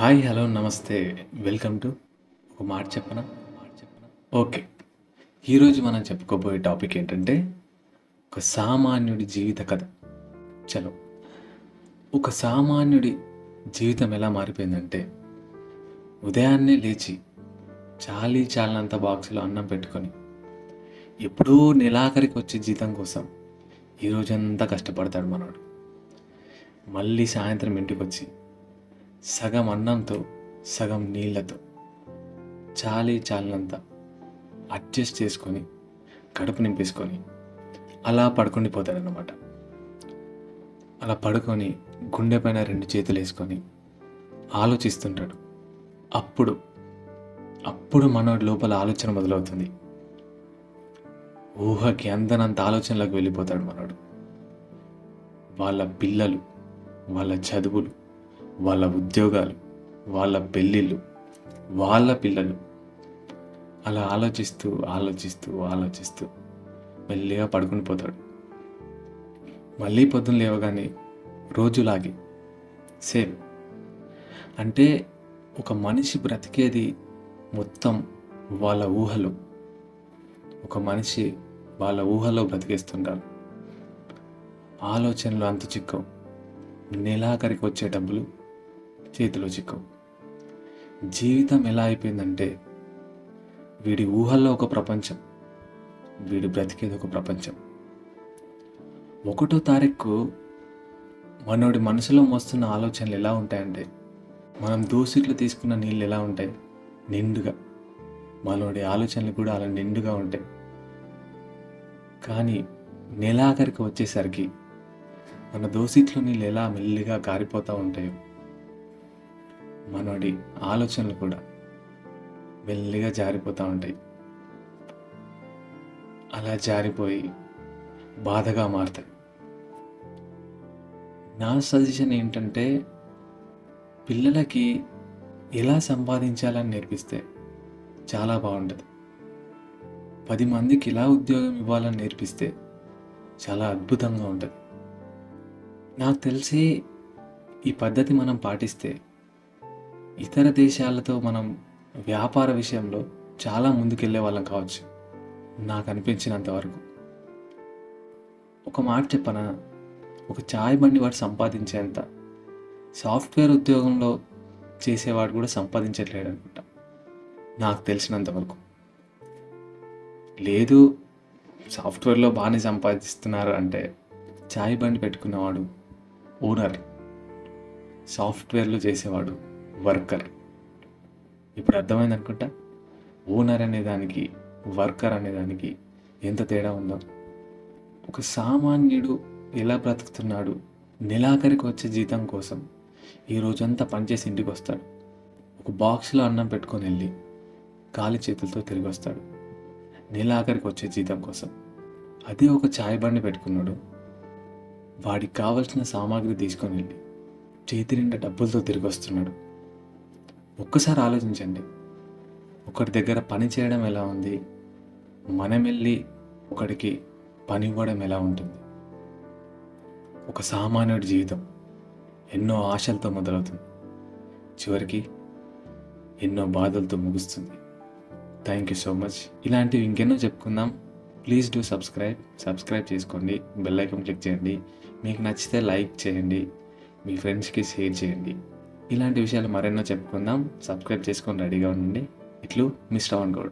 Hi hello నమస్తే. Welcome to ఒక మాట చెప్పనా? ఓకే. ఈరోజు మనం చెప్పుకోబోయే టాపిక్ ఏంటంటే ఒక సామాన్యుడి జీవిత కథ. చలో. ఒక సామాన్యుడి జీవితం ఎలా మారిపోయిందంటే ఉదయాన్నే లేచి చాలీ చాలినంత బాక్సులో అన్నం పెట్టుకొని ఎప్పుడూ నెలాఖరికి వచ్చే జీతం కోసం ఈ రోజంతా కష్టపడతాడు మనోడు. మళ్ళీ సాయంత్రం ఇంటికి వచ్చి సగం అన్నంతో సగం నీళ్ళతో చాలే చాలినంత అడ్జస్ట్ చేసుకొని కడుపు నింపేసుకొని అలా పడుకొని పోతాడనమాట అలా పడుకొని గుండె పైన రెండు చేతులు వేసుకొని ఆలోచిస్తుంటాడు. అప్పుడు అప్పుడు మనోడి లోపల ఆలోచన మొదలవుతుంది. ఊహకి అందనంత ఆలోచనలకు వెళ్ళిపోతాడు మనోడు. వాళ్ళ పిల్లలు వాళ్ళ చదువులు వాళ్ళ ఉద్యోగాలు వాళ్ళ పెళ్ళిళ్ళు వాళ్ళ పిల్లలు. అలా ఆలోచిస్తూ ఆలోచిస్తూ ఆలోచిస్తూ మెల్లిగా పడుకుని పోతాడు. మళ్ళీ పొద్దున లేవగానే రోజులాగి సేమ్. అంటే ఒక మనిషి బ్రతికేది మొత్తం వాళ్ళ ఊహలో. ఒక మనిషి వాళ్ళ ఊహలో బ్రతికేస్తుంటారు. ఆలోచనలు అంత చిక్కవు నెలాఖరికి వచ్చే డబ్బులు చేతిలో చిక్కవు జీవితం ఎలా అయిపోయిందంటే వీడి ఊహల్లో ఒక ప్రపంచం వీడి బ్రతికేది ఒక ప్రపంచం. ఒకటో తారీఖు మనోడి మనసులో మోస్తున్న ఆలోచనలు ఎలా ఉంటాయంటే మనం దోసిట్లు తీసుకున్న నీళ్ళు ఎలా ఉంటాయి? నిండుగా. మనోడి ఆలోచనలు కూడా అలా నిండుగా ఉంటాయి. కానీ నెలాఖరికి వచ్చేసరికి మన దోసిట్లో నీళ్ళు ఎలా మెల్లిగా కారిపోతూ ఉంటాయో మనోడి ఆలోచనలు కూడా మెల్లిగా జారిపోతూ ఉంటాయి. అలా జారిపోయి బాధగా మారుతాయి. నా సజెషన్ ఏంటంటే పిల్లలకి ఎలా సంపాదించాలని నేర్పిస్తే చాలా బాగుంటుంది. పది మందికి ఎలా ఉద్యోగం ఇవ్వాలని నేర్పిస్తే చాలా అద్భుతంగా ఉంటుంది. నాకు తెలిసి ఈ పద్ధతి మనం పాటిస్తే ఇతర దేశాలతో మనం వ్యాపార విషయంలో చాలా ముందుకెళ్ళే వాళ్ళం కావచ్చు. నాకు అనిపించినంత వరకు. ఒక మాట చెప్పనా? ఒక చాయ్ బండి వాడు సంపాదించేంత. సాఫ్ట్వేర్ ఉద్యోగంలో చేసేవాడు కూడా సంపాదించట్లేడు అనుకుంటా నాకు తెలిసినంత వరకు. లేదు సాఫ్ట్వేర్లో బాగానే సంపాదిస్తున్నారు అంటే చాయ్ బండి పెట్టుకున్నవాడు ఓనర్. సాఫ్ట్వేర్లో చేసేవాడు వర్కర్. ఇప్పుడు అర్థమైంది అనుకుంటా? ఓనర్ అనే దానికి వర్కర్ అనే దానికి ఎంత తేడా ఉందో. ఒక సామాన్యుడు ఎలా బ్రతుకుతున్నాడు? నెలాఖరికి వచ్చే జీతం కోసం ఈ రోజంతా పనిచేసి ఇంటికి వస్తాడు. ఒక బాక్స్లో అన్నం పెట్టుకొని వెళ్ళి ఖాళీ చేతులతో తిరిగి వస్తాడు. నెలాఖరికి వచ్చే జీతం కోసం. అదే ఒక చాయ్ బండి పెట్టుకున్నాడు. వాడికి కావలసిన సామాగ్రి తీసుకొని వెళ్ళి చేతి నిండా డబ్బులతో తిరిగి వస్తున్నాడు. ఒక్కసారి ఆలోచించండి. ఒకటి దగ్గర పని చేయడం ఎలా ఉంది? మనం వెళ్ళి ఒకడికి పని ఇవ్వడం ఎలా ఉంటుంది? ఒక సామాన్యుడి జీవితం ఎన్నో ఆశలతో మొదలవుతుంది. చివరికి ఎన్నో బాధలతో ముగుస్తుంది. థ్యాంక్ యూ సో మచ్ ఇలాంటివి ఇంకెన్నో చెప్పుకుందాం. ప్లీజ్ డూ సబ్స్క్రైబ్ సబ్స్క్రైబ్ చేసుకోండి. బెల్ ఐకాన్ క్లిక్ చేయండి. మీకు నచ్చితే లైక్ చేయండి. మీ ఫ్రెండ్స్కి షేర్ చేయండి. ఇలాంటి విషయాలు మరెన్నో చెప్పుకుందాం. సబ్స్క్రైబ్ చేసుకొని రెడీగా ఉండండి. ఇట్లు మిస్టర్ అవన్ గౌడ్.